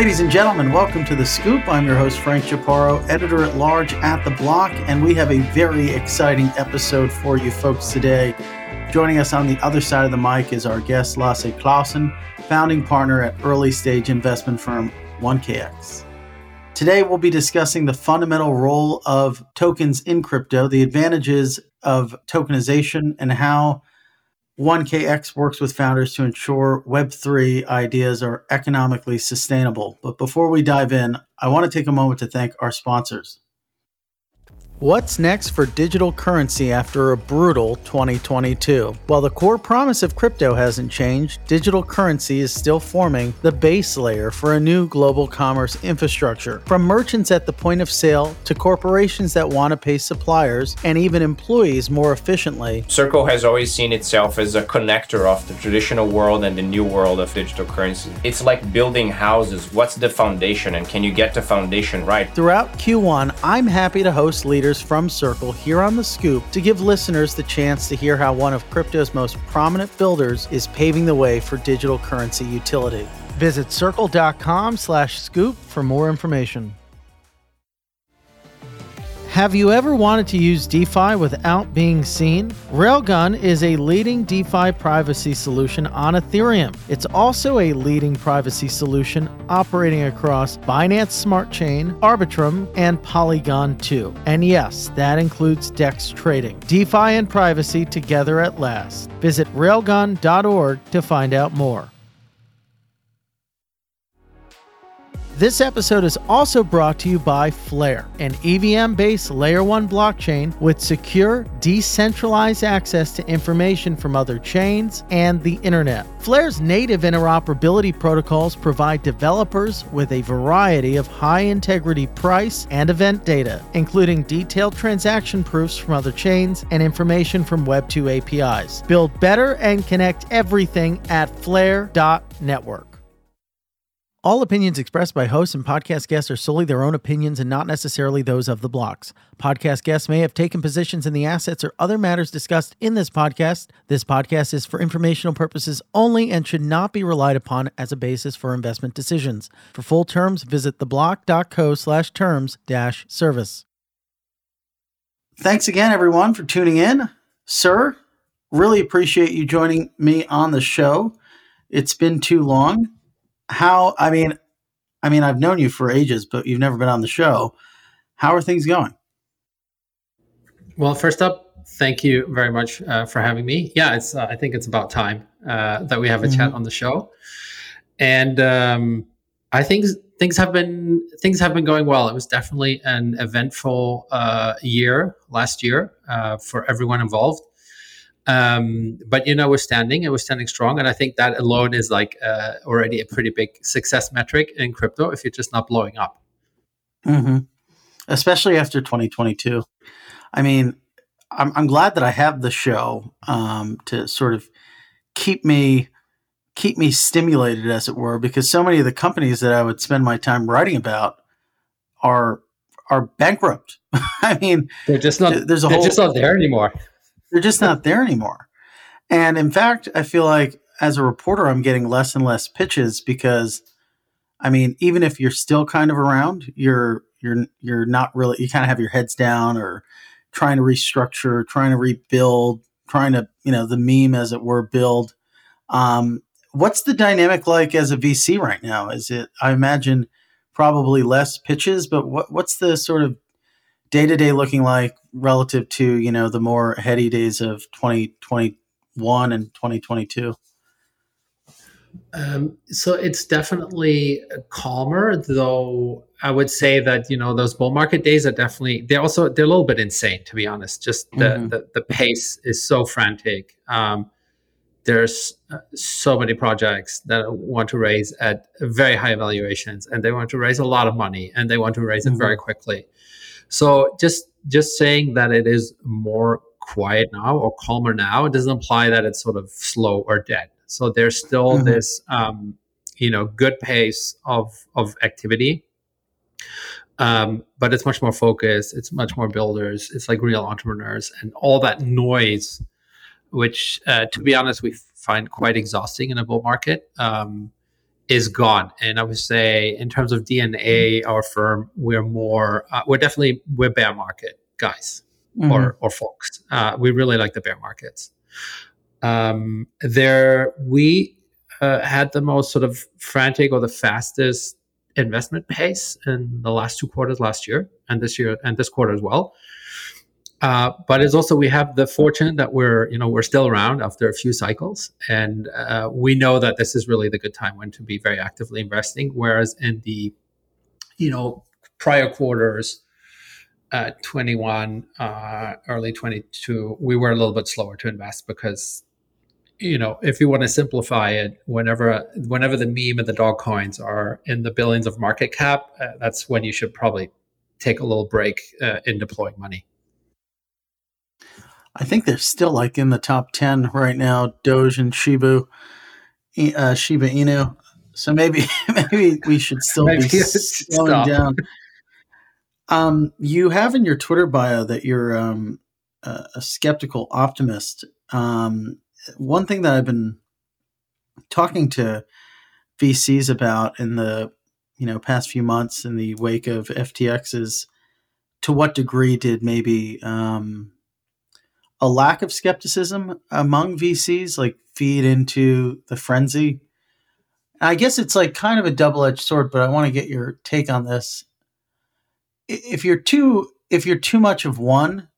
Ladies and gentlemen, welcome to The Scoop. I'm your host, Frank Chaparro, editor at large at The Block, and we have a very exciting episode for you folks today. Joining us on the other side of the mic is our guest, Lasse Clausen, founding partner at early stage investment firm 1KX. Today, we'll be discussing the fundamental role of tokens in crypto, the advantages of tokenization, and how 1KX works with founders to ensure Web3 ideas are economically sustainable. But before we dive in, I want to take a moment to thank our sponsors. What's next for digital currency after a brutal 2022? While the core promise of crypto hasn't changed, digital currency is still forming the base layer for a new global commerce infrastructure. From merchants at the point of sale to corporations that want to pay suppliers and even employees more efficiently. Circle has always seen itself as a connector of the traditional world and the new world of digital currency. It's like building houses. What's the foundation and can you get the foundation right? Throughout Q1, I'm happy to host leaders from Circle here on The Scoop to give listeners the chance to hear how one of crypto's most prominent builders is paving the way for digital currency utility. Visit circle.com slash scoop for more information. Have you ever wanted to use DeFi without being seen? Railgun is a leading DeFi privacy solution on Ethereum. It's also a leading privacy solution operating across Binance Smart Chain, Arbitrum, and Polygon 2. And yes, that includes DEX trading. DeFi and privacy together at last. Visit railgun.org to find out more. This episode is also brought to you by Flare, an EVM based Layer 1 blockchain with secure, decentralized access to information from other chains and the internet. Flare's native interoperability protocols provide developers with a variety of high integrity price and event data, including detailed transaction proofs from other chains and information from Web2 APIs. Build better and connect everything at flare.network. All opinions expressed by hosts and podcast guests are solely their own opinions and not necessarily those of the blocks. Podcast guests may have taken positions in the assets or other matters discussed in this podcast. This podcast is for informational purposes only and should not be relied upon as a basis for investment decisions. For full terms, visit theblock.co slash terms dash service. Thanks again, everyone, for tuning in. Sir, really appreciate you joining me on the show. It's been too long how I mean, I mean, I've known you for ages, but you've never been on the show. How are things going? Well, first up, thank you very much uh, for having me. Yeah, it's uh, I think it's about time uh, that we have a mm-hmm. chat on the show, and um, I think things have been things have been going well. It was definitely an eventful uh, year last year uh, for everyone involved. Um, but you know, we're standing and we're standing strong, and I think that alone is like uh, already a pretty big success metric in crypto if you're just not blowing up. Mm-hmm. Especially after 2022. I mean, I'm, I'm glad that I have the show um, to sort of keep me keep me stimulated, as it were, because so many of the companies that I would spend my time writing about are are bankrupt. I mean, they're just not. There's a they're whole, just not there anymore they're just not there anymore. And in fact, I feel like as a reporter, I'm getting less and less pitches because, I mean, even if you're still kind of around, you're you're you're not really. You kind of have your heads down or trying to restructure, trying to rebuild, trying to you know the meme as it were build. Um, what's the dynamic like as a VC right now? Is it? I imagine probably less pitches, but what what's the sort of day to day looking like relative to you know the more heady days of 2021 and 2022 um, so it's definitely calmer though i would say that you know those bull market days are definitely they're also they're a little bit insane to be honest just the mm-hmm. the, the, pace is so frantic um, there's uh, so many projects that want to raise at very high valuations and they want to raise a lot of money and they want to raise mm-hmm. it very quickly so just just saying that it is more quiet now or calmer now it doesn't imply that it's sort of slow or dead. So there's still mm-hmm. this um, you know good pace of of activity. Um, but it's much more focused. It's much more builders. It's like real entrepreneurs, and all that noise, which, uh, to be honest, we find quite exhausting in a bull market. Um, is gone. And I would say, in terms of DNA, our firm, we're more, uh, we're definitely we're bear market guys mm-hmm. or or folks. Uh, we really like the bear markets. Um, there, we uh, had the most sort of frantic or the fastest investment pace in the last two quarters last year and this year and this quarter as well. Uh, but it's also we have the fortune that we're you know we're still around after a few cycles, and uh, we know that this is really the good time when to be very actively investing. Whereas in the you know prior quarters, uh, 21, uh, early 22, we were a little bit slower to invest because you know if you want to simplify it, whenever whenever the meme and the dog coins are in the billions of market cap, uh, that's when you should probably take a little break uh, in deploying money. I think they're still like in the top 10 right now, Doge and Shiba, uh, Shiba Inu. So maybe maybe we should still be slowing down. Um, you have in your Twitter bio that you're um, a, a, skeptical optimist. Um, one thing that I've been talking to VCs about in the you know past few months in the wake of FTX is to what degree did maybe um, a lack of skepticism among VCs like feed into the frenzy. I guess it's like kind of a double edged sword, but I want to get your take on this. If you're too if you're too much of one,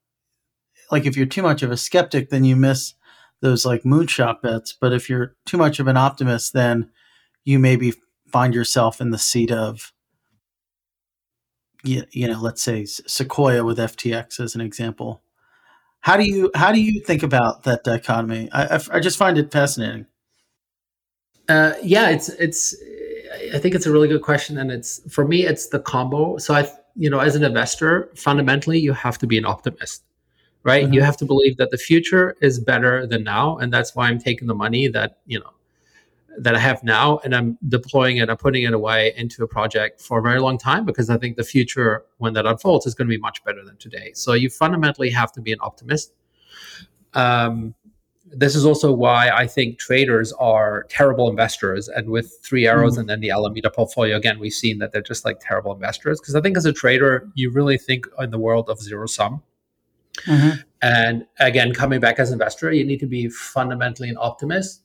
like if you're too much of a skeptic, then you miss those like moonshot bets. But if you're too much of an optimist, then you maybe find yourself in the seat of you, you know, let's say Sequoia with FTX as an example. How do you how do you think about that dichotomy? I, I, I just find it fascinating. Uh, yeah, it's it's. I think it's a really good question, and it's for me, it's the combo. So I, you know, as an investor, fundamentally, you have to be an optimist, right? Mm-hmm. You have to believe that the future is better than now, and that's why I'm taking the money that you know that I have now and I'm deploying it, I'm putting it away into a project for a very long time because I think the future, when that unfolds, is going to be much better than today. So you fundamentally have to be an optimist. Um, this is also why I think traders are terrible investors. And with Three Arrows mm. and then the Alameda portfolio, again, we've seen that they're just like terrible investors. Because I think as a trader, you really think in the world of zero sum. Mm-hmm. And again, coming back as an investor, you need to be fundamentally an optimist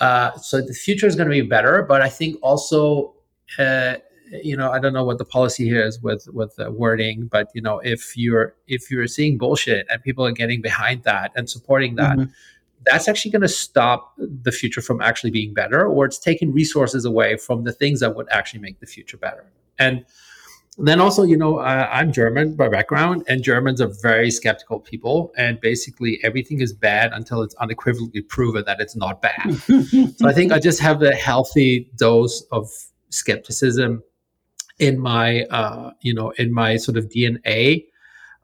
uh, so the future is going to be better, but I think also, uh, you know, I don't know what the policy here is with with the wording, but you know, if you're if you're seeing bullshit and people are getting behind that and supporting that. Mm-hmm. That's actually going to stop the future from actually being better, or it's taking resources away from the things that would actually make the future better. And then also, you know, uh, I'm German by background, and Germans are very skeptical people, and basically everything is bad until it's unequivocally proven that it's not bad. so I think I just have a healthy dose of skepticism in my, uh, you know, in my sort of DNA.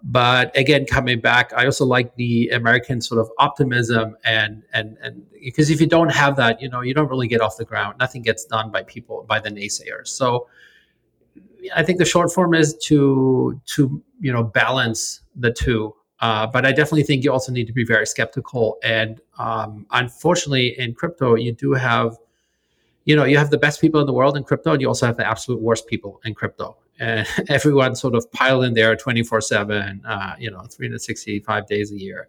But again, coming back, I also like the American sort of optimism and and and because if you don't have that, you know, you don't really get off the ground. Nothing gets done by people by the naysayers. So I think the short form is to to you know balance the two. Uh, but I definitely think you also need to be very skeptical. And um, unfortunately, in crypto, you do have, you know, you have the best people in the world in crypto, and you also have the absolute worst people in crypto. And everyone sort of piled in there 24 uh, 7, you know, 365 days a year.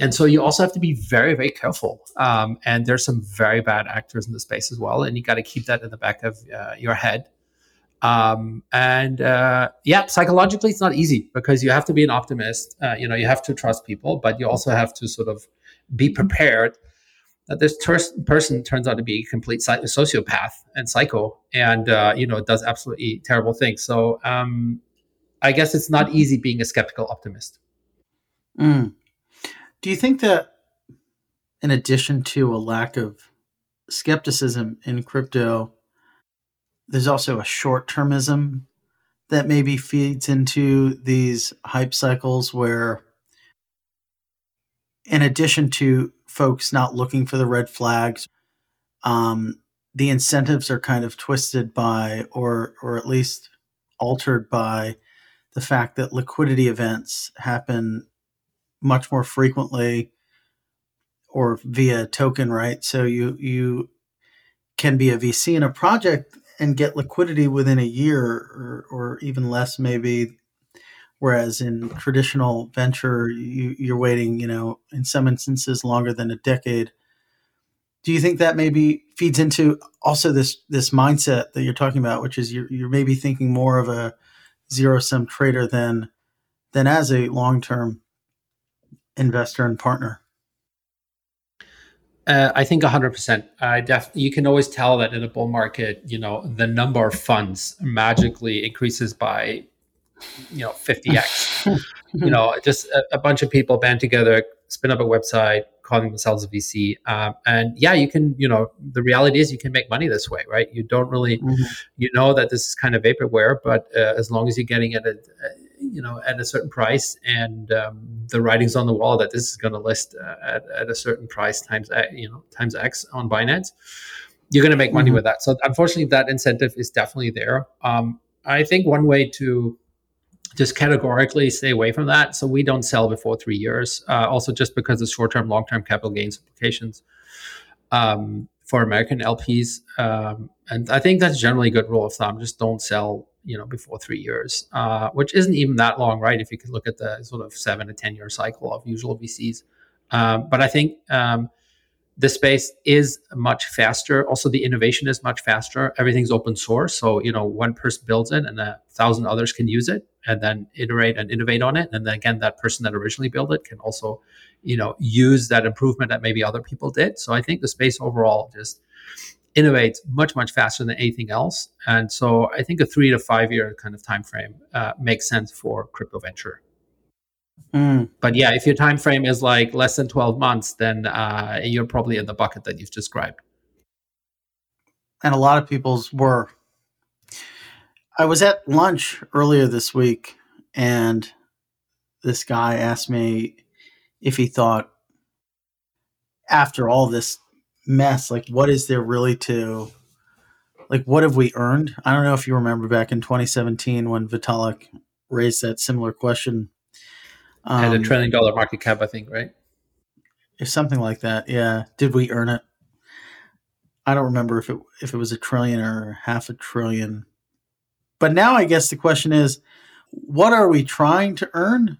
And so you also have to be very, very careful. Um, and there's some very bad actors in the space as well. And you got to keep that in the back of uh, your head. Um, and uh, yeah, psychologically, it's not easy because you have to be an optimist. Uh, you know, you have to trust people, but you also have to sort of be prepared that this ter- person turns out to be a complete sociopath and psycho, and uh, you know, does absolutely terrible things. So um, I guess it's not easy being a skeptical optimist. Mm. Do you think that, in addition to a lack of skepticism in crypto? There's also a short termism that maybe feeds into these hype cycles where in addition to folks not looking for the red flags um, the incentives are kind of twisted by or or at least altered by the fact that liquidity events happen much more frequently or via token right? So you you can be a VC in a project and get liquidity within a year or, or even less, maybe. Whereas in traditional venture, you, you're waiting, you know, in some instances longer than a decade. Do you think that maybe feeds into also this this mindset that you're talking about, which is you're, you're maybe thinking more of a zero sum trader than than as a long term investor and partner? Uh, I think 100%. I def- you can always tell that in a bull market, you know, the number of funds magically increases by, you know, 50x. you know, just a, a, bunch of people band together, spin up a website, calling themselves a VC. Um, and yeah, you can, you know, the reality is you can make money this way, right? You don't really, mm-hmm. you know that this is kind of vaporware, but uh, as long as you're getting it at, you know at a certain price and um, the writing's on the wall that this is going to list uh, at, at a certain price times you know times x on binance you're going to make money mm-hmm. with that so unfortunately that incentive is definitely there um, i think one way to just categorically stay away from that so we don't sell before three years uh, also just because of short-term long-term capital gains implications um, for american lps um, and i think that's generally a good rule of thumb just don't sell you know before three years, uh, which isn't even that long, right? If you could look at the sort of seven to ten year cycle of usual VCs, um, but I think um, the space is much faster. Also, the innovation is much faster. Everything's open source, so you know one person builds it, and a thousand others can use it, and then iterate and innovate on it. And then again, that person that originally built it can also, you know, use that improvement that maybe other people did. So I think the space overall just innovates much much faster than anything else. And so i think a three to five year kind of time frame uh, makes sense for crypto venture. Mm. but yeah if your time frame is like less than 12 months then uh, you're probably in the bucket that you've described. And a lot of people's were. I was at lunch earlier this week and this guy asked me if he thought after all this mess, like what is there really to like what have we earned? I don't know if you remember back in 2017 when Vitalik raised that similar question. Um, Had a trillion dollar market cap, I think, right? If something like that, yeah. Did we earn it? I don't remember if it if it was a trillion or half a trillion. But now I guess the question is, what are we trying to earn?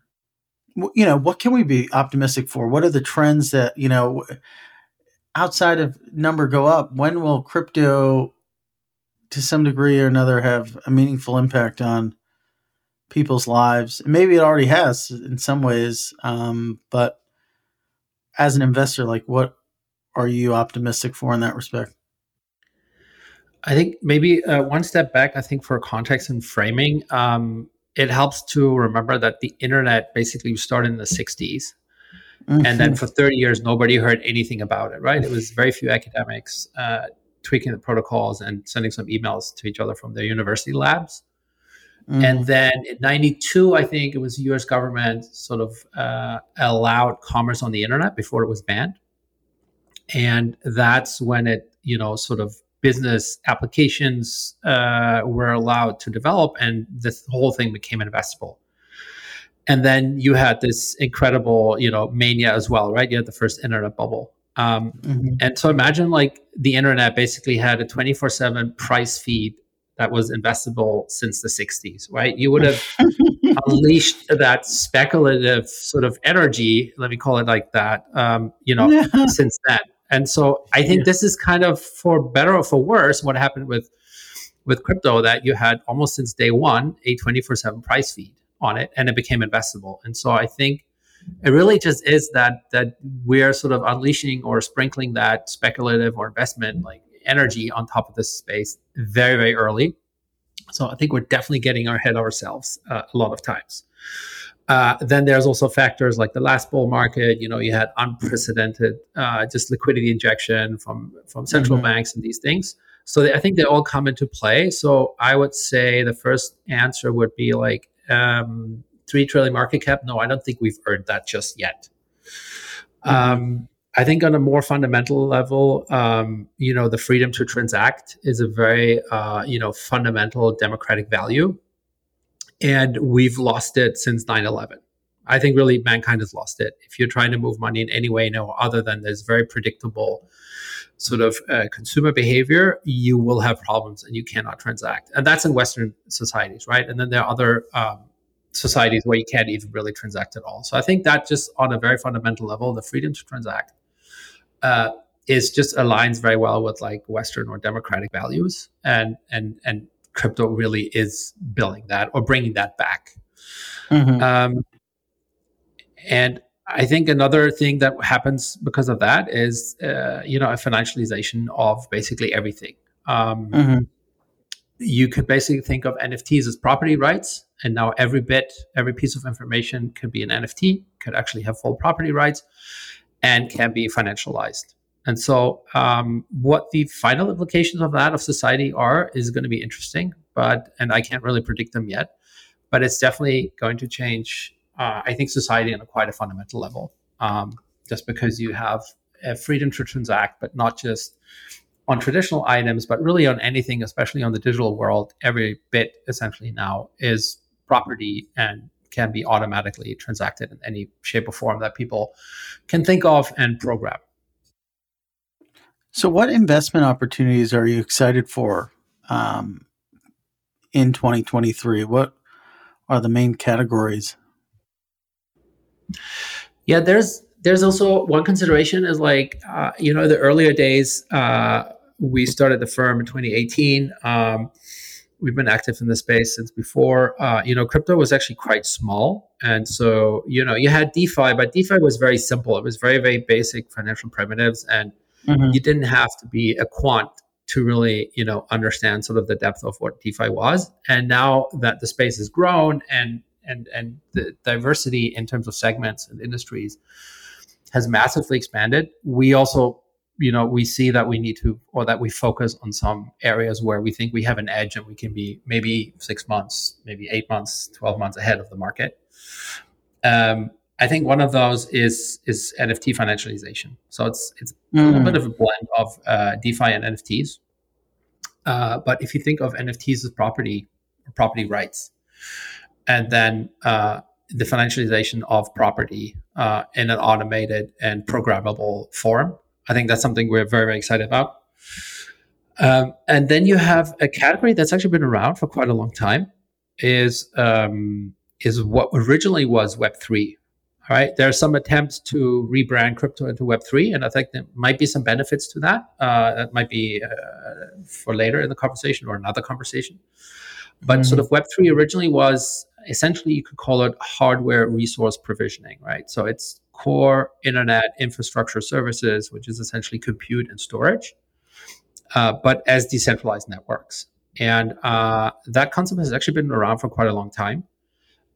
You know, what can we be optimistic for? What are the trends that you know? Outside of number go up, when will crypto, to some degree or another, have a meaningful impact on people's lives? Maybe it already has in some ways, um, but as an investor, like what are you optimistic for in that respect? I think maybe uh, one step back. I think for context and framing, um, it helps to remember that the internet basically started in the '60s Mm-hmm. And then mm-hmm. for 30 years, nobody heard anything about it, right? It was very few academics uh, tweaking the protocols and sending some emails to each other from their university labs. Mm-hmm. And then in 92, I think it was the US government sort of uh, allowed commerce on the internet before it was banned. And that's when it, you know, sort of business applications uh, were allowed to develop and this whole thing became investable and then you had this incredible you know mania as well right you had the first internet bubble um, mm-hmm. and so imagine like the internet basically had a 24-7 price feed that was investable since the 60s right you would have unleashed that speculative sort of energy let me call it like that um, you know yeah. since then and so i think yeah. this is kind of for better or for worse what happened with with crypto that you had almost since day one a 24-7 price feed on it and it became investable. And so I think it really just is that that we're sort of unleashing or sprinkling that speculative or investment like energy on top of this space very very early. So I think we're definitely getting our head ourselves uh, a lot of times. Uh, then there's also factors like the last bull market. You know, you had unprecedented uh, just liquidity injection from from central mm-hmm. banks and these things. So they, I think they all come into play. So I would say the first answer would be like um, three trillion market cap. No, I don't think we've earned that just yet. Mm-hmm. Um, I think on a more fundamental level, um, you know, the freedom to transact is a very, uh, you know, fundamental democratic value. And we've lost it since 9 11. I think really mankind has lost it. If you're trying to move money in any way, no other than this very predictable sort of uh, consumer behavior, you will have problems and you cannot transact. And that's in Western societies, right? And then there are other um, societies where you can't even really transact at all. So I think that just on a very fundamental level, the freedom to transact uh, is just aligns very well with like Western or democratic values, and and and crypto really is building that or bringing that back. Mm-hmm. Um, and I think another thing that happens because of that is, uh, you know, a financialization of basically everything. Um, mm-hmm. You could basically think of NFTs as property rights, and now every bit, every piece of information can be an NFT, could actually have full property rights, and can be financialized. And so, um, what the final implications of that of society are is going to be interesting, but and I can't really predict them yet. But it's definitely going to change. Uh, I think society on a quite a fundamental level, um, just because you have a freedom to transact, but not just on traditional items, but really on anything, especially on the digital world. Every bit essentially now is property and can be automatically transacted in any shape or form that people can think of and program. So, what investment opportunities are you excited for um, in 2023? What are the main categories? Yeah, there's there's also one consideration is like uh, you know the earlier days uh, we started the firm in 2018. Um, we've been active in the space since before. Uh, you know, crypto was actually quite small, and so you know you had DeFi, but DeFi was very simple. It was very very basic financial primitives and Mm-hmm. You didn't have to be a quant to really, you know, understand sort of the depth of what DeFi was. And now that the space has grown and and and the diversity in terms of segments and industries has massively expanded, we also you know we see that we need to or that we focus on some areas where we think we have an edge and we can be maybe six months maybe eight months 12 months ahead of the market um, I think one of those is is NFT financialization. So it's it's mm. a little bit of a blend of uh, DeFi and NFTs. Uh, but if you think of NFTs as property property rights, and then uh, the financialization of property uh, in an automated and programmable form, I think that's something we're very very excited about. Um, and then you have a category that's actually been around for quite a long time, is um, is what originally was Web three all right, there are some attempts to rebrand crypto into Web3, and I think there might be some benefits to that. Uh, that might be uh, for later in the conversation or another conversation. But mm-hmm. sort of Web3 originally was essentially, you could call it hardware resource provisioning, right? So it's core internet infrastructure services, which is essentially compute and storage, uh, but as decentralized networks. And uh, that concept has actually been around for quite a long time.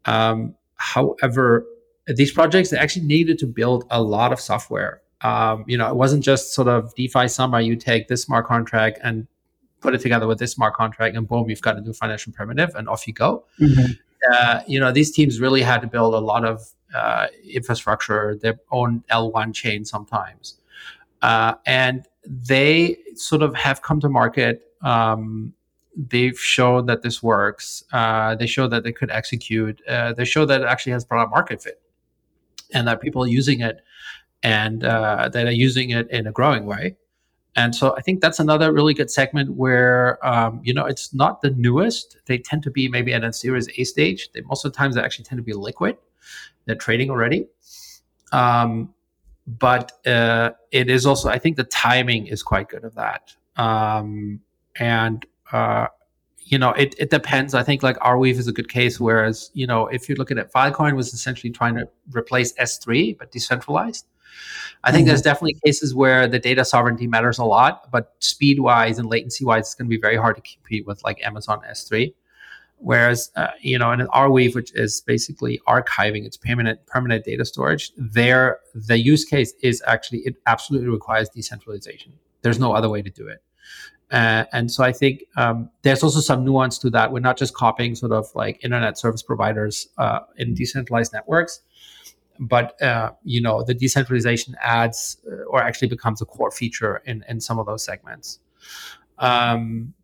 Um, however, these projects actually needed to build a lot of software. Um, you know, it wasn't just sort of DeFi summer. You take this smart contract and put it together with this smart contract, and boom, you've got a new financial primitive, and off you go. Mm-hmm. Uh, you know, these teams really had to build a lot of uh, infrastructure, their own L1 chain sometimes, uh, and they sort of have come to market. Um, they've shown that this works. Uh, they show that they could execute. Uh, they show that it actually has product market fit and that people are using it and uh, that are using it in a growing way. And so I think that's another really good segment where um, you know it's not the newest. They tend to be maybe at a Series A stage. They most of the times they actually tend to be liquid. They're trading already. Um, but uh, it is also I think the timing is quite good of that. Um, and uh, you know, it, it depends. I think like Arweave is a good case. Whereas, you know, if you're looking at Filecoin was essentially trying to replace S3, but decentralized. I think mm-hmm. there's definitely cases where the data sovereignty matters a lot, but speed wise and latency wise, it's going to be very hard to compete with like Amazon S3. Whereas, uh, you know, in an Arweave, which is basically archiving its permanent permanent data storage, there the use case is actually it absolutely requires decentralization. There's no other way to do it. Uh, and so I think um, there's also some nuance to that. We're not just copying sort of like internet service providers uh, in decentralized networks, but uh, you know the decentralization adds uh, or actually becomes a core feature in in some of those segments. Um,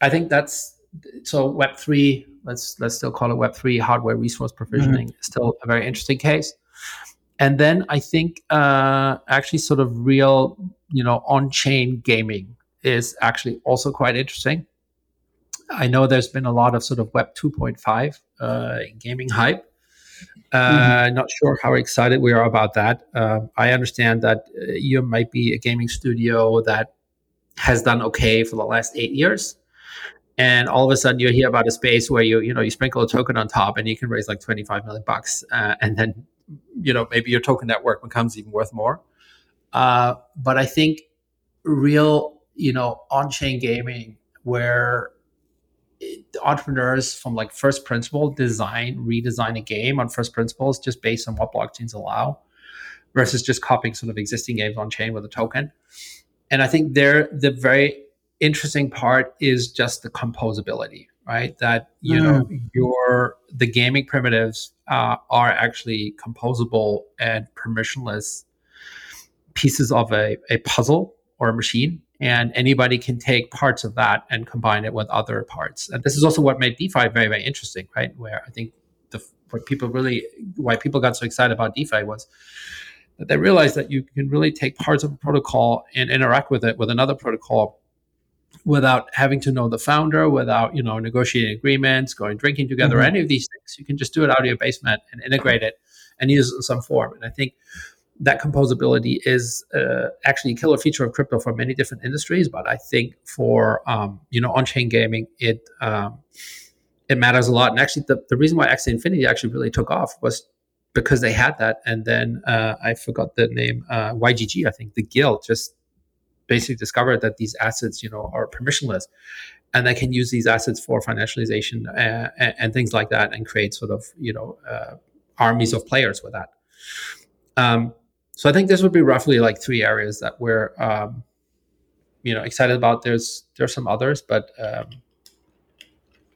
I think that's so Web three. Let's let's still call it Web three. Hardware resource provisioning mm-hmm. is still a very interesting case. And then I think uh, actually sort of real you know, on-chain gaming is actually also quite interesting. I know there's been a lot of sort of Web 2.5 uh, gaming hype. Uh, mm-hmm. Not sure how excited we are about that. Uh, I understand that uh, you might be a gaming studio that has done okay for the last eight years, and all of a sudden you hear about a space where you you know you sprinkle a token on top and you can raise like 25 million bucks, uh, and then you know maybe your token network becomes even worth more. Uh, but I think real you know on-chain gaming where entrepreneurs from like first principle design redesign a game on first principles just based on what blockchains allow versus just copying sort of existing games on chain with a token. And i think there the very interesting part is just the composability right? That you mm. know your the gaming primitives uh, are actually composable and permissionless pieces of a, a puzzle or a machine and anybody can take parts of that and combine it with other parts. And this is also what made DeFi very, very interesting, right? Where I think the what people really why people got so excited about DeFi was that they realized that you can really take parts of a protocol and interact with it with another protocol without having to know the founder, without you know negotiating agreements, going drinking together, mm-hmm. any of these things. You can just do it out of your basement and integrate it and use it in some form. And I think that composability is uh, actually a killer feature of crypto for many different industries. But I think for um, you know on-chain gaming, it um, it matters a lot. And actually, the, the reason why Axie Infinity actually really took off was because they had that. And then uh, I forgot the name uh, YGG. I think the guild just basically discovered that these assets, you know, are permissionless. And they can use these assets for financialization uh, and, and, things like that, and create sort of you know uh, armies of players with that. Um, so I think this would be roughly like three areas that we're um, you know excited about. There's there's some others, but um,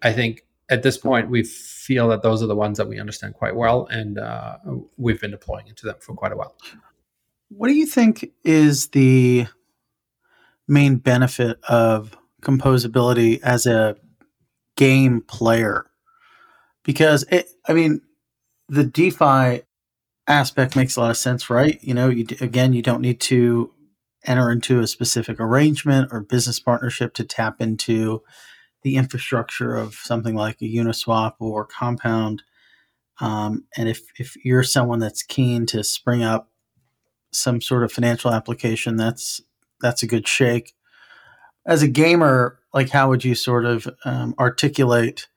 I think at this point we feel that those are the ones that we understand quite well, and uh, we've been deploying into them for quite a while. What do you think is the main benefit of composability as a game player? Because it, I mean, the DeFi aspect makes a lot of sense, right? You know, you, again, you don't need to enter into a specific arrangement or business partnership to tap into the infrastructure of something like a Uniswap or Compound. Um, and if, if you're someone that's keen to spring up some sort of financial application, that's that's a good shake. As a gamer, like how would you sort of um, articulate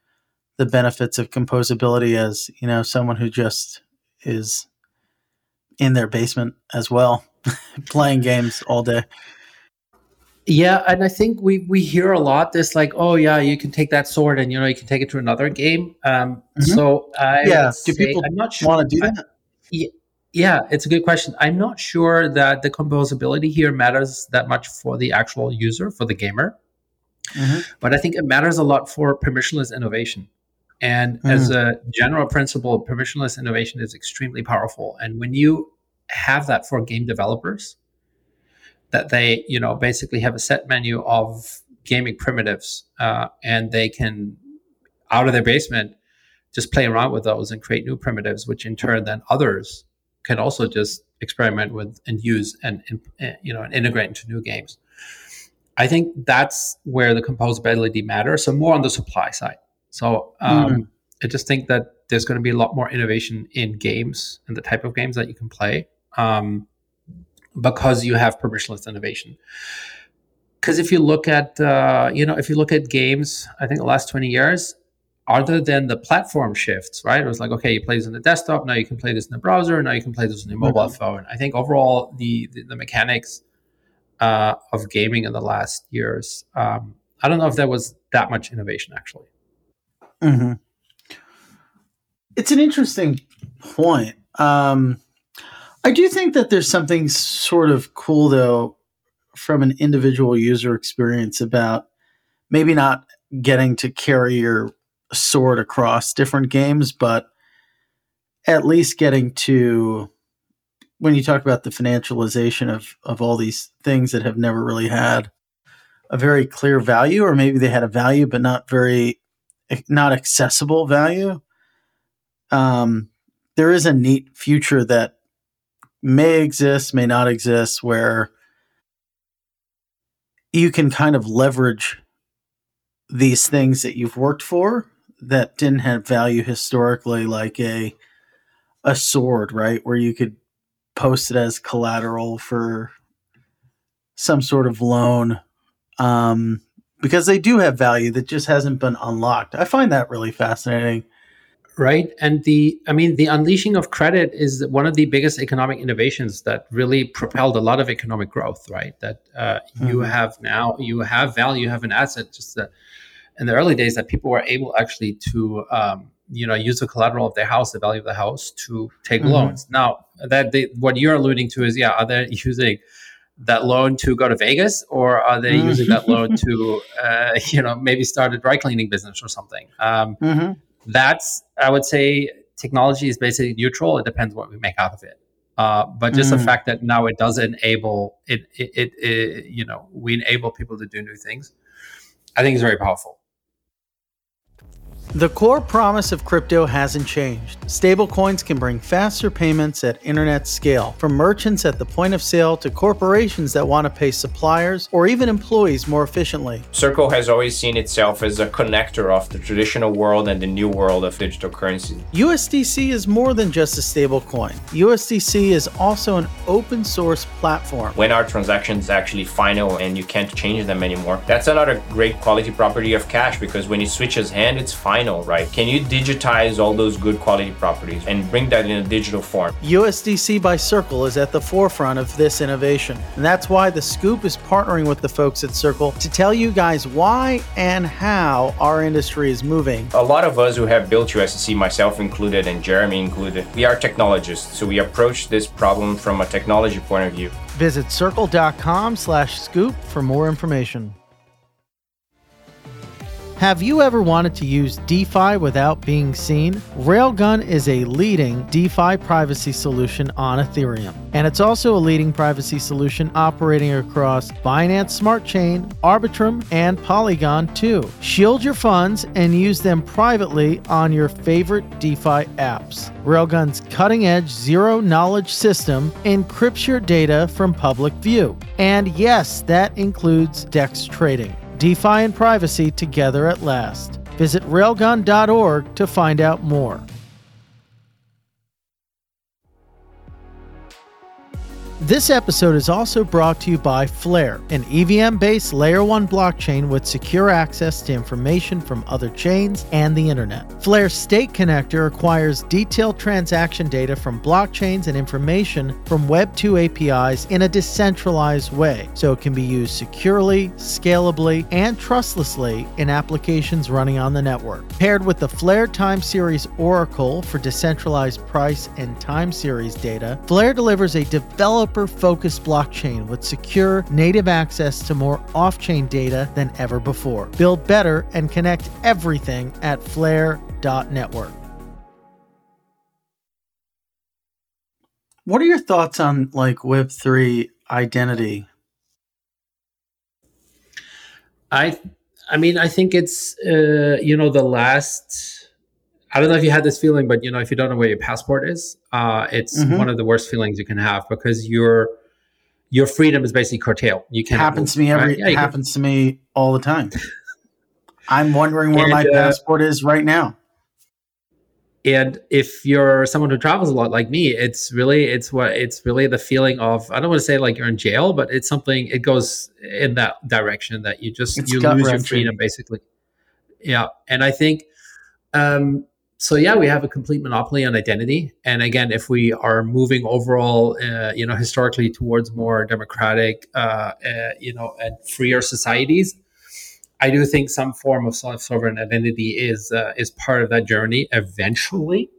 the benefits of composability as you know someone who just is in their basement as well, playing games all day. Yeah, and I think we we hear a lot this like, oh yeah, you can take that sword and you know you can take it to another game. Um, mm-hmm. So I yeah, do people I'm not sure, want to do that? I, yeah, it's a good question. I'm not sure that the composability here matters that much for the actual user, for the gamer. Mm-hmm. But I think it matters a lot for permissionless innovation. And mm. as a general principle, permissionless innovation is extremely powerful. And when you have that for game developers, that they, you know, basically have a set menu of gaming primitives, uh, and they can, out of their basement, just play around with those and create new primitives, which in turn then others can also just experiment with and use and, and you know and integrate into new games. I think that's where the composability matters. So more on the supply side. So um, mm. I just think that there's going to be a lot more innovation in games and the type of games that you can play um, because you have permissionless innovation. Because if you look at uh, you know if you look at games, I think the last twenty years, other than the platform shifts, right? It was like okay, you play this on the desktop, now you can play this in the browser, now you can play this on your mobile mm-hmm. phone. I think overall the the, the mechanics uh, of gaming in the last years, um, I don't know if there was that much innovation actually. Mm-hmm. It's an interesting point. Um, I do think that there's something sort of cool, though, from an individual user experience about maybe not getting to carry your sword across different games, but at least getting to when you talk about the financialization of of all these things that have never really had a very clear value or maybe they had a value but not very not accessible value, um, there is a neat future that may exist, may not exist, where you can kind of leverage these things that you've worked for that didn't have value historically, like a a sword, right? Where you could post it as collateral for some sort of loan. Um, because they do have value that just hasn't been unlocked. I find that really fascinating. Right. And the, I mean, the unleashing of credit is one of the biggest economic innovations that really propelled a lot of economic growth, right? That uh, mm-hmm. you have now, you have value, you have an asset, just that in the early days that people were able actually to, um, you know, use the collateral of their house, the value of the house to take mm-hmm. loans. Now, that they, what you're alluding to is, yeah, are they using that loan to go to Vegas, or are they mm-hmm. using that loan to, uh, you know, maybe start a dry cleaning business or something? Um, mm-hmm. That's, I would say, technology is basically neutral. It depends what we make out of it. Uh, but just mm-hmm. the fact that now it does enable it, it, it, it, you know, we enable people to do new things. I think is very powerful. The core promise of crypto hasn't changed. Stablecoins can bring faster payments at internet scale, from merchants at the point of sale to corporations that want to pay suppliers or even employees more efficiently. Circle has always seen itself as a connector of the traditional world and the new world of digital currency. USDC is more than just a stablecoin. USDC is also an open source platform. When our transactions actually final and you can't change them anymore, that's another great quality property of cash because when it switches hand, it's final final, right? Can you digitize all those good quality properties and bring that in a digital form? USDC by Circle is at the forefront of this innovation. And that's why the Scoop is partnering with the folks at Circle to tell you guys why and how our industry is moving. A lot of us who have built USDC, myself included and Jeremy included, we are technologists. So we approach this problem from a technology point of view. Visit circle.com slash scoop for more information. Have you ever wanted to use DeFi without being seen? Railgun is a leading DeFi privacy solution on Ethereum. And it's also a leading privacy solution operating across Binance Smart Chain, Arbitrum, and Polygon too. Shield your funds and use them privately on your favorite DeFi apps. Railgun's cutting edge zero knowledge system encrypts your data from public view. And yes, that includes DEX trading. DeFi and privacy together at last. Visit railgun.org to find out more. This episode is also brought to you by Flare, an EVM based Layer 1 blockchain with secure access to information from other chains and the internet. Flare's State Connector acquires detailed transaction data from blockchains and information from Web2 APIs in a decentralized way, so it can be used securely, scalably, and trustlessly in applications running on the network. Paired with the Flare Time Series Oracle for decentralized price and time series data, Flare delivers a developed developer focused blockchain with secure native access to more off chain data than ever before. Build better and connect everything at flare.network. What are your thoughts on like Web3 identity? I I mean I think it's uh, you know the last I don't know if you had this feeling, but you know, if you don't know where your passport is, uh, it's mm-hmm. one of the worst feelings you can have because your your freedom is basically curtailed. You can't happens to me every right? yeah, happens can. to me all the time. I'm wondering where and, my uh, passport is right now. And if you're someone who travels a lot like me, it's really it's what it's really the feeling of I don't want to say like you're in jail, but it's something it goes in that direction that you just it's you lose your freedom basically. Yeah, and I think um, so yeah, we have a complete monopoly on identity. And again, if we are moving overall, uh, you know, historically towards more democratic, uh, uh, you know, and freer societies, I do think some form of sovereign identity is uh, is part of that journey eventually.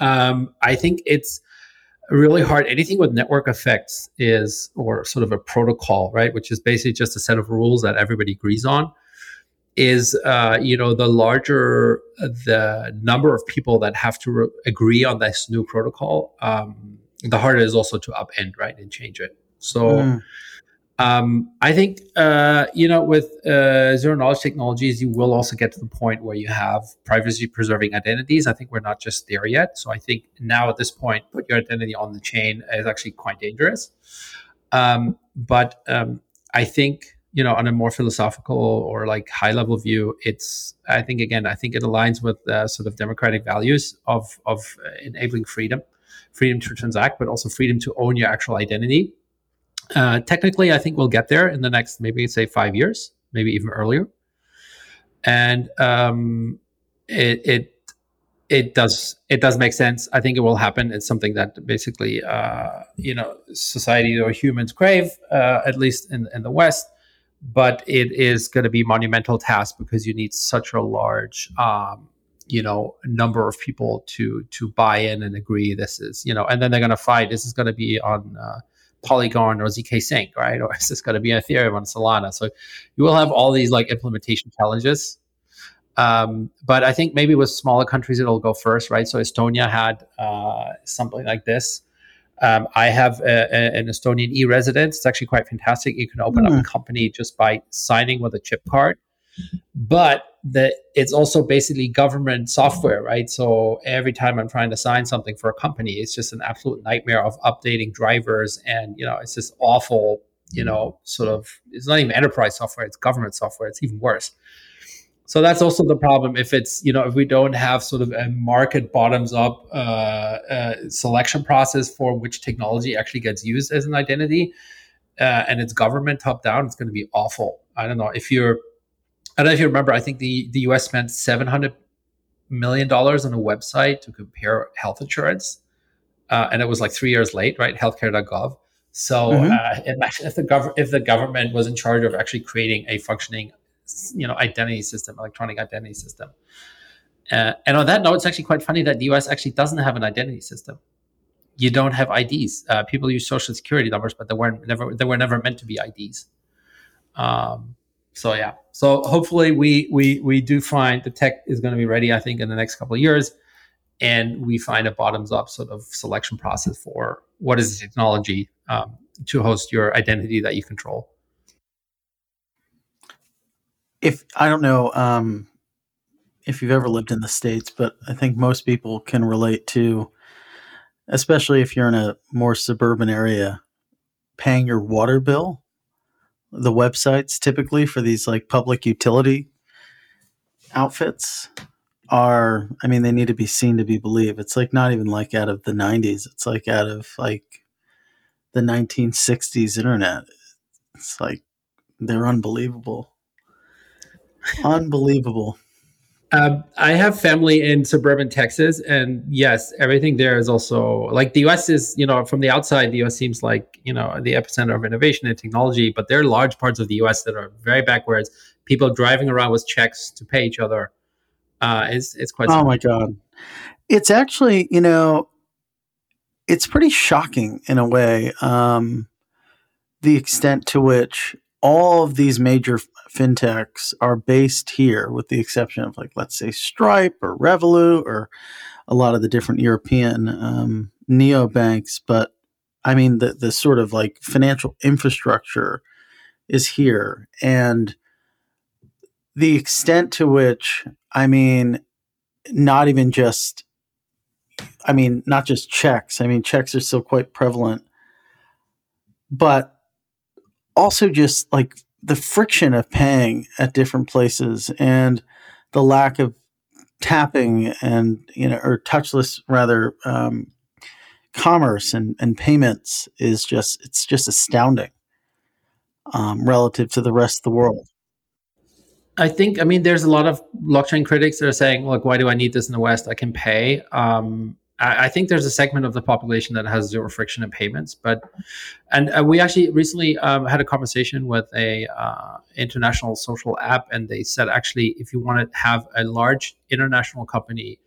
Um, I think it's really hard. Anything with network effects is, or sort of a protocol, right, which is basically just a set of rules that everybody agrees on is uh, you know the larger the number of people that have to re- agree on this new protocol um, the harder it is also to upend right and change it. So mm. um, i think uh, you know with uh, zero knowledge technologies you will also get to the point where you have privacy preserving identities. I think we're not just there yet. So i think now at this point put your identity on the chain is actually quite dangerous. Um, but um, i think you know, on a more philosophical or like high level view, it's I think again, I think it aligns with uh, sort of democratic values of of enabling freedom, freedom to transact, but also freedom to own your actual identity. Uh, technically, I think we'll get there in the next maybe say five years, maybe even earlier. And um, it, it it does it does make sense. I think it will happen. It's something that basically uh, you know society or humans crave, uh, at least in in the West but it is going to be monumental task because you need such a large um, you know number of people to to buy in and agree this is you know and then they're going to fight this is going to be on uh, polygon or zkSync right? Or is this going to be ethereum on solana. So you will have all these like implementation challenges. Um, but i think maybe with smaller countries it'll go first right? So estonia had uh, something like this um, I have a, a, an Estonian e-residence. It's actually quite fantastic. You can open mm. up a hmm. company just by signing with a chip card, but the, it's also basically government software, right? So every time I'm trying to sign something for a company, it's just an absolute nightmare of updating drivers, and you know, it's just awful. You know, sort of. It's not even enterprise software; it's government software. It's even worse. So that's also the problem. If it's you know if we don't have sort of a market bottoms up uh, uh, selection process for which technology actually gets used as an identity, uh, and it's government top down, it's going to be awful. I don't know if you're. I don't know if you remember. I think the the U.S. spent seven hundred million dollars on a website to compare health insurance, uh, and it was like three years late, right? Healthcare.gov. So mm-hmm. uh, imagine if the gov- if the government was in charge of actually creating a functioning you know identity system, electronic identity system. Uh, and on that note, it's actually quite funny that the US actually doesn't have an identity system. You don't have IDs. Uh, people use social security numbers, but they weren't never they were never meant to be IDs. Um, so yeah. So hopefully we we we do find the tech is going to be ready. I think in the next couple of years, and we find a bottoms up sort of selection process for what is the technology um, to host your identity that you control if I don't know um, if you've ever lived in the states, but I think most people can relate to, especially if you're in a more suburban area, paying your water bill. The websites typically for these like public utility outfits are, I mean, they need to be seen to be believed. It's like not even like out of the 90s. It's like out of like the 1960s internet. It's like they're unbelievable. Unbelievable. Um, I have family in suburban Texas, and yes, everything there is also like the US is, you know, from the outside, the US seems like, you know, the epicenter of innovation and technology, but there are large parts of the US that are very backwards. People driving around with checks to pay each other. Uh, it's, it's quite. Oh, my God. It's actually, you know, it's pretty shocking in a way, um, the extent to which all of these major fintechs are based here, with the exception of like let's say Stripe or Revolut or a lot of the different European um, neobanks. But I mean, the the sort of like financial infrastructure is here, and the extent to which I mean, not even just. I mean, not just checks. I mean, checks are still quite prevalent, but also just like the friction of paying at different places and the lack of tapping and you know or touchless rather um, commerce and, and payments is just it's just astounding um, relative to the rest of the world. I think i mean there's a lot of blockchain critics that are saying look why do i need this in the west? I can pay. Um, I think there's a segment of the population that has zero friction in payments, but and uh, we actually recently um, had a conversation with a uh, international social app, and they said actually if you want to have a large international company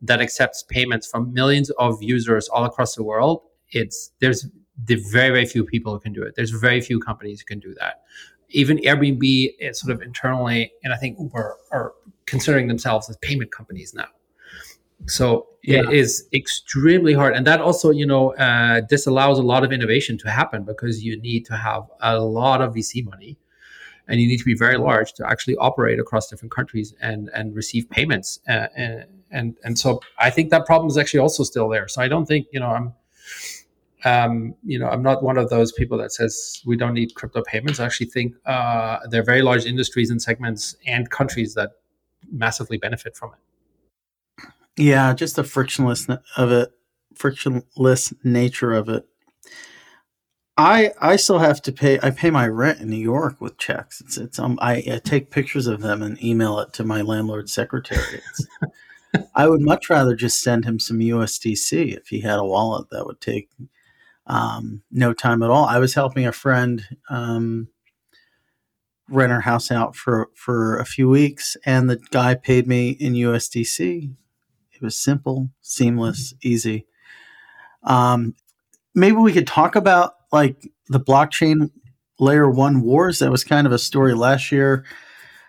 that accepts payments from millions of users all across the world, it's there's the very very few people who can do it. There's very few companies who can do that. Even Airbnb sort of internally, and I think Uber are considering themselves as payment companies now. So yeah. it is extremely hard, and that also, you know, uh, disallows a lot of innovation to happen because you need to have a lot of VC money, and you need to be very large to actually operate across different countries and and receive payments. Uh, and and and so I think that problem is actually also still there. So I don't think you know I'm. um, you know, I'm not one of those people that says we don't need crypto payments. I actually think uh, there are very large industries and segments and countries that massively benefit from it. Yeah, just the frictionless of it, frictionless nature of it. I I still have to pay. I pay my rent in New York with checks. It's it's um I, I take pictures of them and email it to my landlord's secretary. I would much rather just send him some USDC if he had a wallet that would take um, no time at all. I was helping a friend um, rent our house out for for a few weeks, and the guy paid me in USDC. It was simple, seamless, easy. Um, maybe we could talk about like the blockchain layer one wars. That was kind of a story last year.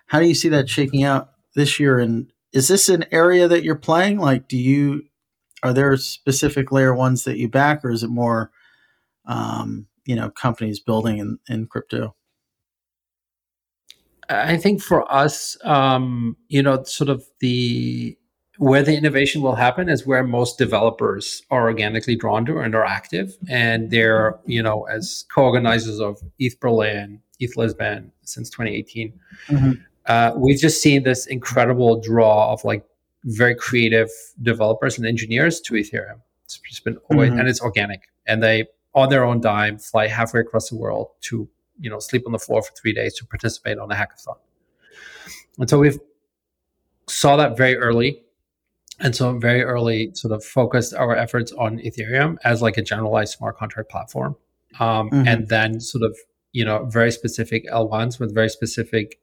How do you see that shaking out this year? And is this an area that you're playing? Like, do you are there specific layer ones that you back, or is it more, um, you know, companies building in, in crypto? I think for us, um, you know, sort of the where the innovation will happen is where most developers are organically drawn to and are active, and they're you know as co-organizers of ETH Berlin, ETH Lisbon since 2018. Mm-hmm. Uh, we've just seen this incredible draw of like very creative developers and engineers to Ethereum. It's just been always, mm-hmm. and it's organic, and they on their own dime fly halfway across the world to you know sleep on the floor for three days to participate on a hackathon. And so we've saw that very early, and so very early sort of focused our efforts on Ethereum as like a generalized smart contract platform, um, mm-hmm. and then sort of you know very specific L1s with very specific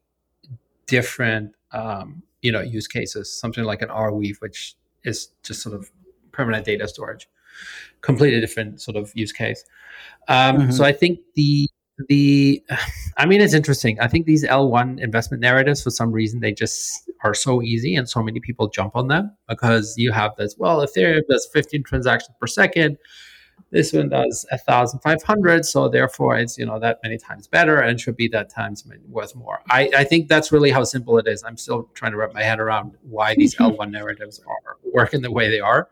different um, you know use cases. Something like an Arweave, which is just sort of permanent data storage, completely different sort of use case. Um, mm-hmm. So I think the the i mean it's interesting. I think these l1 investment narratives for some reason they just are so easy and so many people jump on them because you have this well ethereum does 15 transactions per second. This one does 1500 so therefore it's you know that many times better and should be that times worth more. I, I think that's really how simple it is. I'm still trying to wrap my head around why these l1 narratives are working the way they are.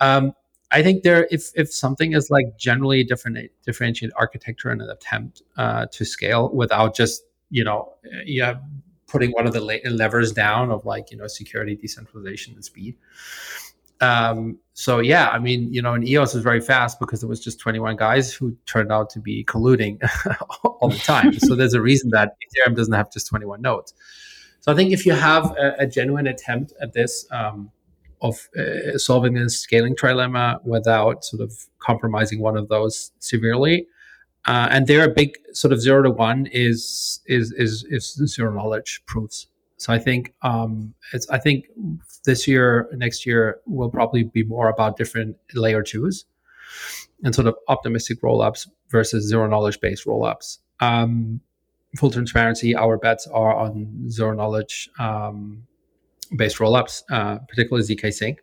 Um, I think there, if if something is like generally different differentiated architecture and an attempt uh, to scale without just you know yeah putting one of the levers down of like you know security, decentralization, and speed. Um, so yeah, I mean, you know, and EOS is very fast because it was just 21 guys who turned out to be colluding all the time. so there's a reason that Ethereum doesn't have just 21 nodes. So I think if you have a, a genuine attempt at this, um, of uh, solving this scaling trilemma without sort of compromising one of those severely. Uh, and there, a big sort of zero to one is is is is zero knowledge proofs. So I think um, it's I think this year, next year will probably be more about different layer twos and sort of optimistic rollups versus zero knowledge based rollups. Um, full transparency, our bets are on zero knowledge um, based rollups, uh, particularly zkSync.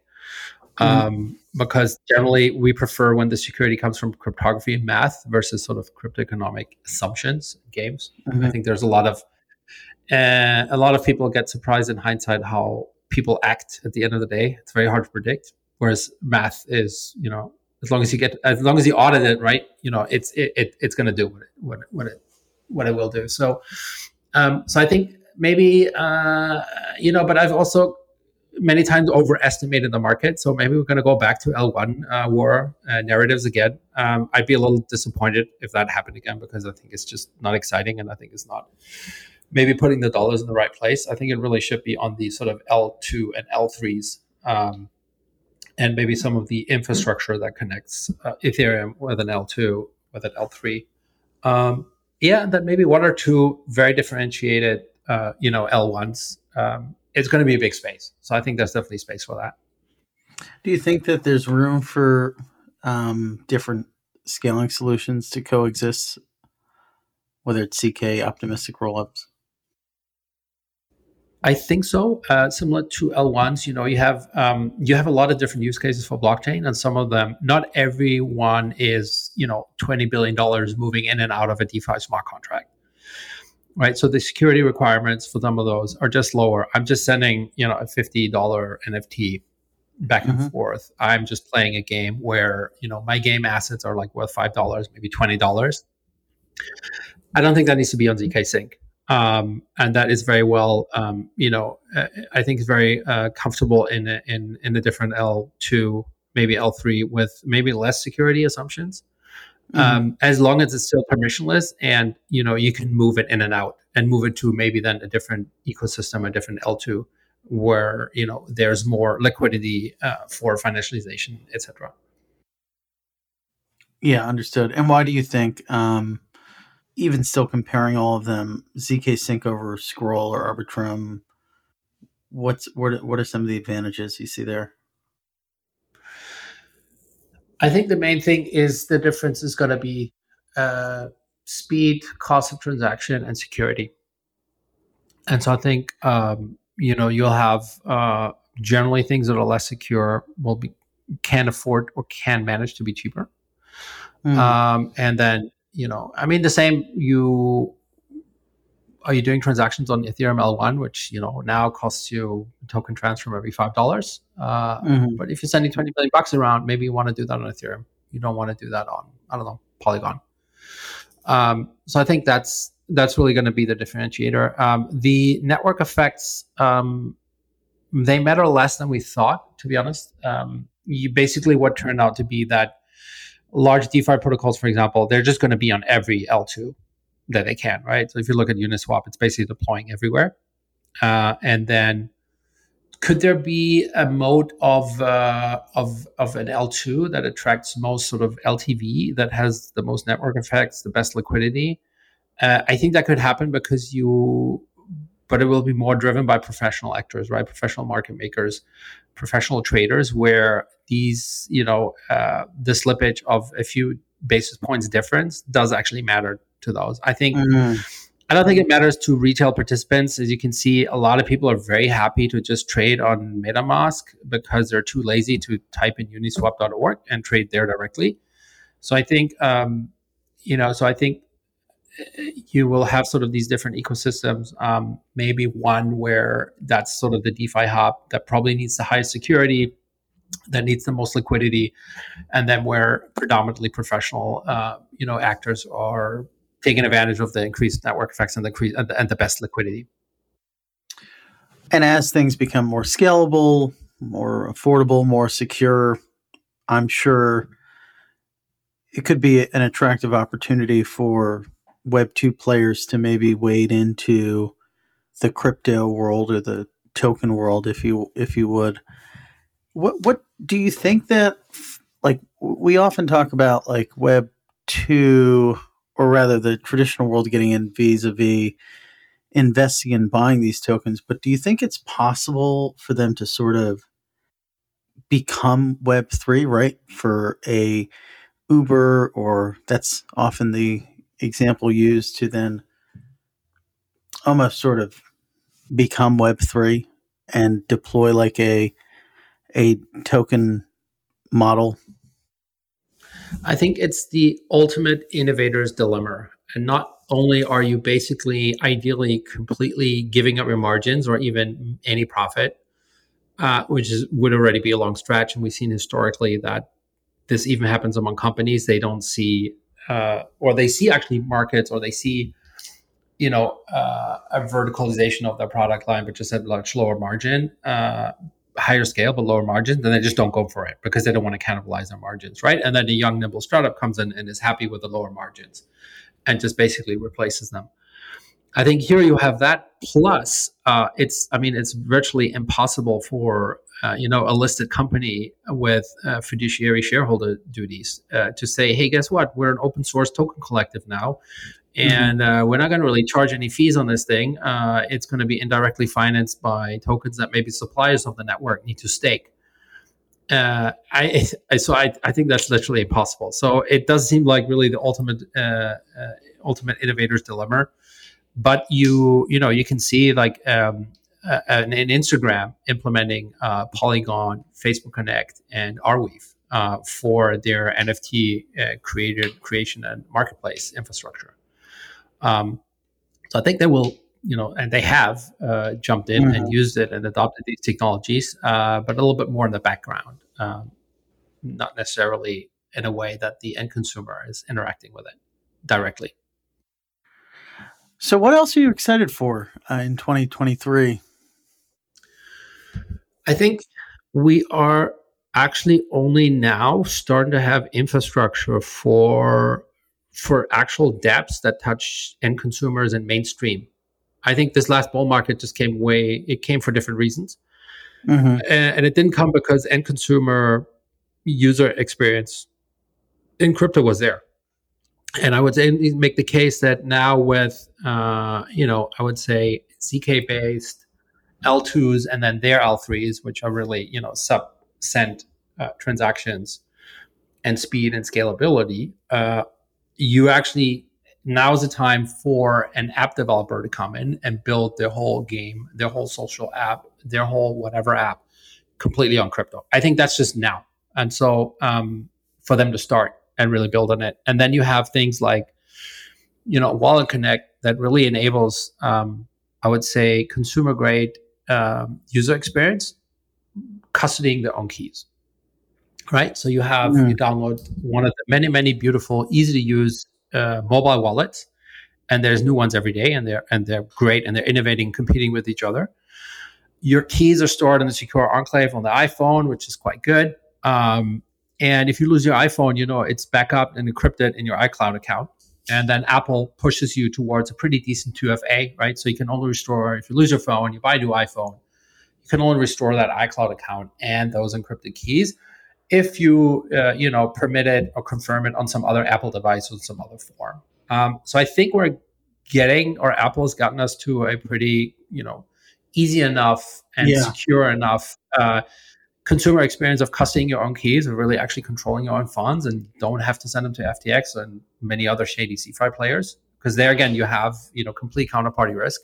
Mm-hmm. Um, because generally we prefer when the security comes from cryptography and math versus sort of cryptoeconomic assumptions games. Mm-hmm. I think there's a lot of uh, a lot of people get surprised in hindsight how people act at the end of the day. It's very hard to predict. Whereas math is, you know, as long as you get as long as you audit it right, you know, it's it, it it's going to do what it, what it, what it what it will do. So, um, so I think maybe uh, you know, but I've also many times overestimated the market. So maybe we're going to go back to L1 uh, war uh, narratives again. Um, I'd be a little disappointed if that happened again because I think it's just not exciting and I think it's not maybe putting the dollars in the right place. I think it really should be on the sort of L2 and L3s. Um, and maybe some of the infrastructure that connects uh, Ethereum with an L2 with an L3. Um, yeah, that maybe one or two very differentiated uh, you know L1s, um, it's going to be a big space. So I think there's definitely space for that. Do you think that there's room for um, different scaling solutions to coexist, whether it's ZK, optimistic rollups? I think so. Uh, similar to L1s, you know, you have um, you have a lot of different use cases for blockchain, and some of them, not every one is you know twenty billion dollars moving in and out of a DeFi smart contract right? So the security requirements for some of those are just lower. I'm just sending, you know, a $50 NFT back and mm-hmm. forth. I'm just playing a game where you know my game assets are like worth five dollars, maybe twenty dollars. I don't think that needs to be on zkSync, um, and that is very well, um, you know, uh, I think it's very uh, comfortable in in in the different L two, maybe L three with maybe less security assumptions. Mm-hmm. Um, as long as it's still permissionless and you know you can move it in and out and move it to maybe then a different ecosystem a different l2 where you know there's more liquidity uh, for financialization etc yeah understood. And why do you think um, even still comparing all of them zkSync over scroll or arbitrum what's what, what are some of the advantages you see there I think the main thing is the difference is going to be uh, speed, cost of transaction, and security. And so I think um, you know you'll have uh, generally things that are less secure will be can afford or can manage to be cheaper. Mm. Um, and then you know, I mean, the same you are you doing transactions on Ethereum L1, which you know now costs you token transfer every five dollars. Uh, mm-hmm. But if you're sending 20 million bucks around, maybe you want to do that on Ethereum. You don't want to do that on I don't know Polygon. Um, so I think that's that's really going to be the differentiator. Um, the network effects um, they matter less than we thought, to be honest. Um, you basically what turned out to be that large DeFi protocols, for example, they're just going to be on every L2 that they can, right? So if you look at Uniswap, it's basically deploying everywhere. Uh, and then could there be a mode of uh, of of an L2 that attracts most sort of LTV that has the most network effects, the best liquidity? Uh, I think that could happen because you, but it will be more driven by professional actors, right? Professional market makers, professional traders, where these, you know, uh, the slippage of a few basis points difference does actually matter to those. I think mm-hmm. I don't think it matters to retail participants. As you can see, a lot of people are very happy to just trade on MetaMask because they're too lazy to type in uniswap.org and trade there directly. So I think um, you know, so I think eh, you will have sort of these different ecosystems. Um, maybe one where that's sort of the DeFi hub that probably needs the highest security, that needs the most liquidity, and then where predominantly professional, uh, you know, actors are taking advantage of the increased network effects and the, increase, and the, best liquidity. And as things become more scalable, more affordable, more secure, I'm sure it could be an attractive opportunity for Web 2 players to maybe wade into the crypto world or the token world if you if you would. What what do you think that like we often talk about like Web 2 or rather the traditional world getting in vis-a-vis investing and buying these tokens but do you think it's possible for them to sort of become web3 right for a uber or that's often the example used to then almost sort of become web3 and deploy like a a token model I think it's the ultimate innovator's dilemma. And not only are you basically ideally completely giving up your margins or even any profit, uh, which is would already be a long stretch, and we've seen historically that this even happens among companies. They don't see, uh, or they see actually markets, or they see, you know, uh, a verticalization of their product line, but just at much lower margin. Higher scale but lower margins, then they just don't go for it because they don't want to cannibalize their margins, right? And then a young nimble startup comes in and is happy with the lower margins and just basically replaces them. I think here you have that plus uh, it's I mean it's virtually impossible for uh, you know a listed company with uh, fiduciary shareholder duties uh, to say hey guess what we're an open source token collective now. And uh, we're not going to really charge any fees on this thing. Uh, it's going to be indirectly financed by tokens that maybe suppliers of the network need to stake. Uh, I, I, so I, I think that's literally impossible. So it does seem like really the ultimate uh, uh, ultimate innovator's dilemma. But you you know you can see like um, an, an, Instagram implementing uh, Polygon, Facebook Connect, and Arweave. for their NFT created creation and marketplace infrastructure. Um, so I think they will you know, and they have uh, jumped in mm-hmm. and used it and adopted these technologies, uh, but a little bit more in the background, um, not necessarily in a way that the end consumer is interacting with it directly. So, what else are you excited for uh, in 2023? I think we are actually only now starting to have infrastructure for for actual dapps that touch end consumers and mainstream. I think this last bull market just came way it came for different reasons. Mm-hmm. And, and it didn't come because end consumer user experience in crypto was there. And I would say make the case that now with uh, you know, I would say ZK based L2s and then their L3s, which are really, you know, sub cent uh, transactions and speed and scalability, uh, you actually now is the time for an app developer to come in and build their whole game, their whole social app, their whole whatever app completely on crypto. I think that's just now. And so um, for them to start and really build on it. And then you have things like, you know, Wallet Connect that really enables, um, I would say, consumer grade um, user experience, custodying their own keys. Right. So you have, mm. you download one of the many, many beautiful, easy to use uh, mobile wallets. And there's new ones every day, and they're and they're great, and they're innovating, competing with each other. Your keys are stored in the secure enclave on the iPhone, which is quite good. Um, and if you lose your iPhone, you know it's backup and encrypted in your iCloud account and then Apple pushes you towards a pretty decent 2FA, right? So you can only restore if you lose your phone, you buy a new iPhone, you can only restore that iCloud account and those encrypted keys if you uh, you know permit it or confirm it on some other Apple device or some other form. Um, so I think we're getting or Apple has gotten us to a pretty you know easy enough and yeah. secure enough uh, consumer experience of custodying your own keys and really actually controlling your own funds and don't have to send them to FTX and many other shady CeFi players. Because there again, you have you know complete counterparty risk,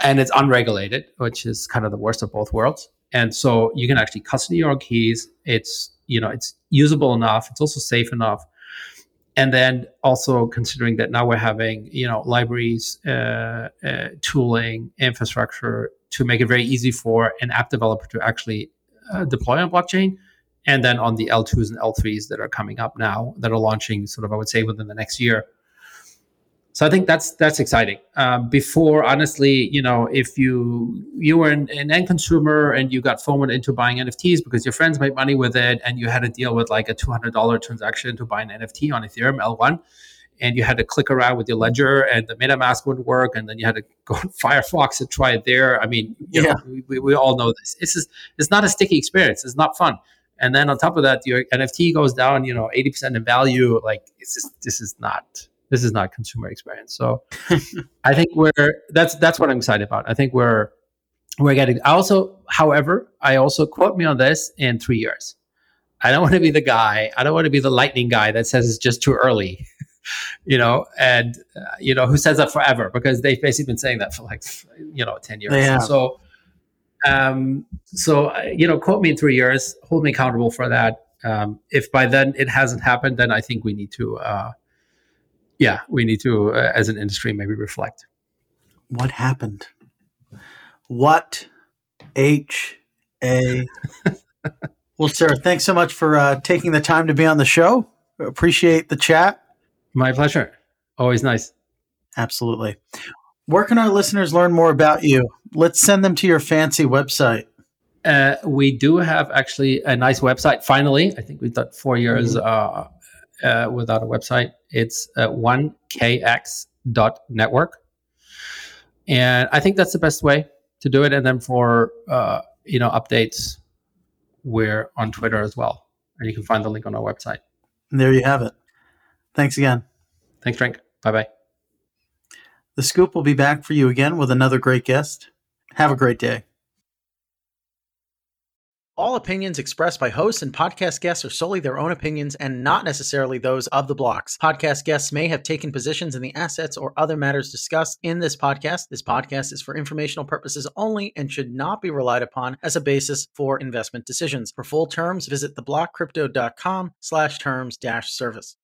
and it's unregulated, which is kind of the worst of both worlds. And so you can actually custody your keys. It's you know it's usable enough. It's also safe enough. And then also considering that now we're having you know libraries, uh, uh, tooling, infrastructure to make it very easy for an app developer to actually uh, deploy on blockchain. And then on the L2s and L3s that are coming up now, that are launching sort of, I would say, within the next year. So I think that's that's exciting. Um, before, honestly, you know, if you you were an, an, end consumer and you got FOMO into buying NFTs because your friends made money with it, and you had to deal with like a two hundred dollar transaction to buy an NFT on Ethereum L1, and you had to click around with your ledger and the MetaMask wouldn't work. And then you had to go on Firefox and try it there. I mean, yeah. Know, we, we all know this. It's just, it's not a sticky experience. It's not fun. And then on top of that, your NFT goes down, you know, 80% in value. Like it's just, this is not, this is not consumer experience. So I think we're, that's, that's what I'm excited about. I think we're, we're getting, I also, however, I also quote me on this in three years. I don't want to be the guy. I don't want to be the lightning guy that says it's just too early you know, and uh, you know who says that forever because they've basically been saying that for like you know ten years. Yeah. So, um, so uh, you know, quote me in three years, hold me accountable for that. Um, if by then it hasn't happened, then I think we need to, uh, yeah, we need to, uh, as an industry, maybe reflect. What happened? What H A? well, Lasse, thanks so much for uh, taking the time to be on the show. Appreciate the chat. My pleasure. Always nice. Absolutely. Where can our listeners learn more about you? Let's send them to your fancy website. Uh, we do have actually a nice website. Finally, I think we've done four years mm-hmm. uh, uh, without a website. It's uh, 1kx.network. And I think that's the best way to do it. And then for uh, you know updates, we're on Twitter as well. And you can find the link on our website. And there you have it. Thanks again. Thanks, Frank. Bye bye. The Scoop will be back for you again with another great guest. Have a great day. All opinions expressed by hosts and podcast guests are solely their own opinions and not necessarily those of the blocks. Podcast guests may have taken positions in the assets or other matters discussed in this podcast. This podcast is for informational purposes only and should not be relied upon as a basis for investment decisions. For full terms, visit theblockcrypto.com slash terms dash service.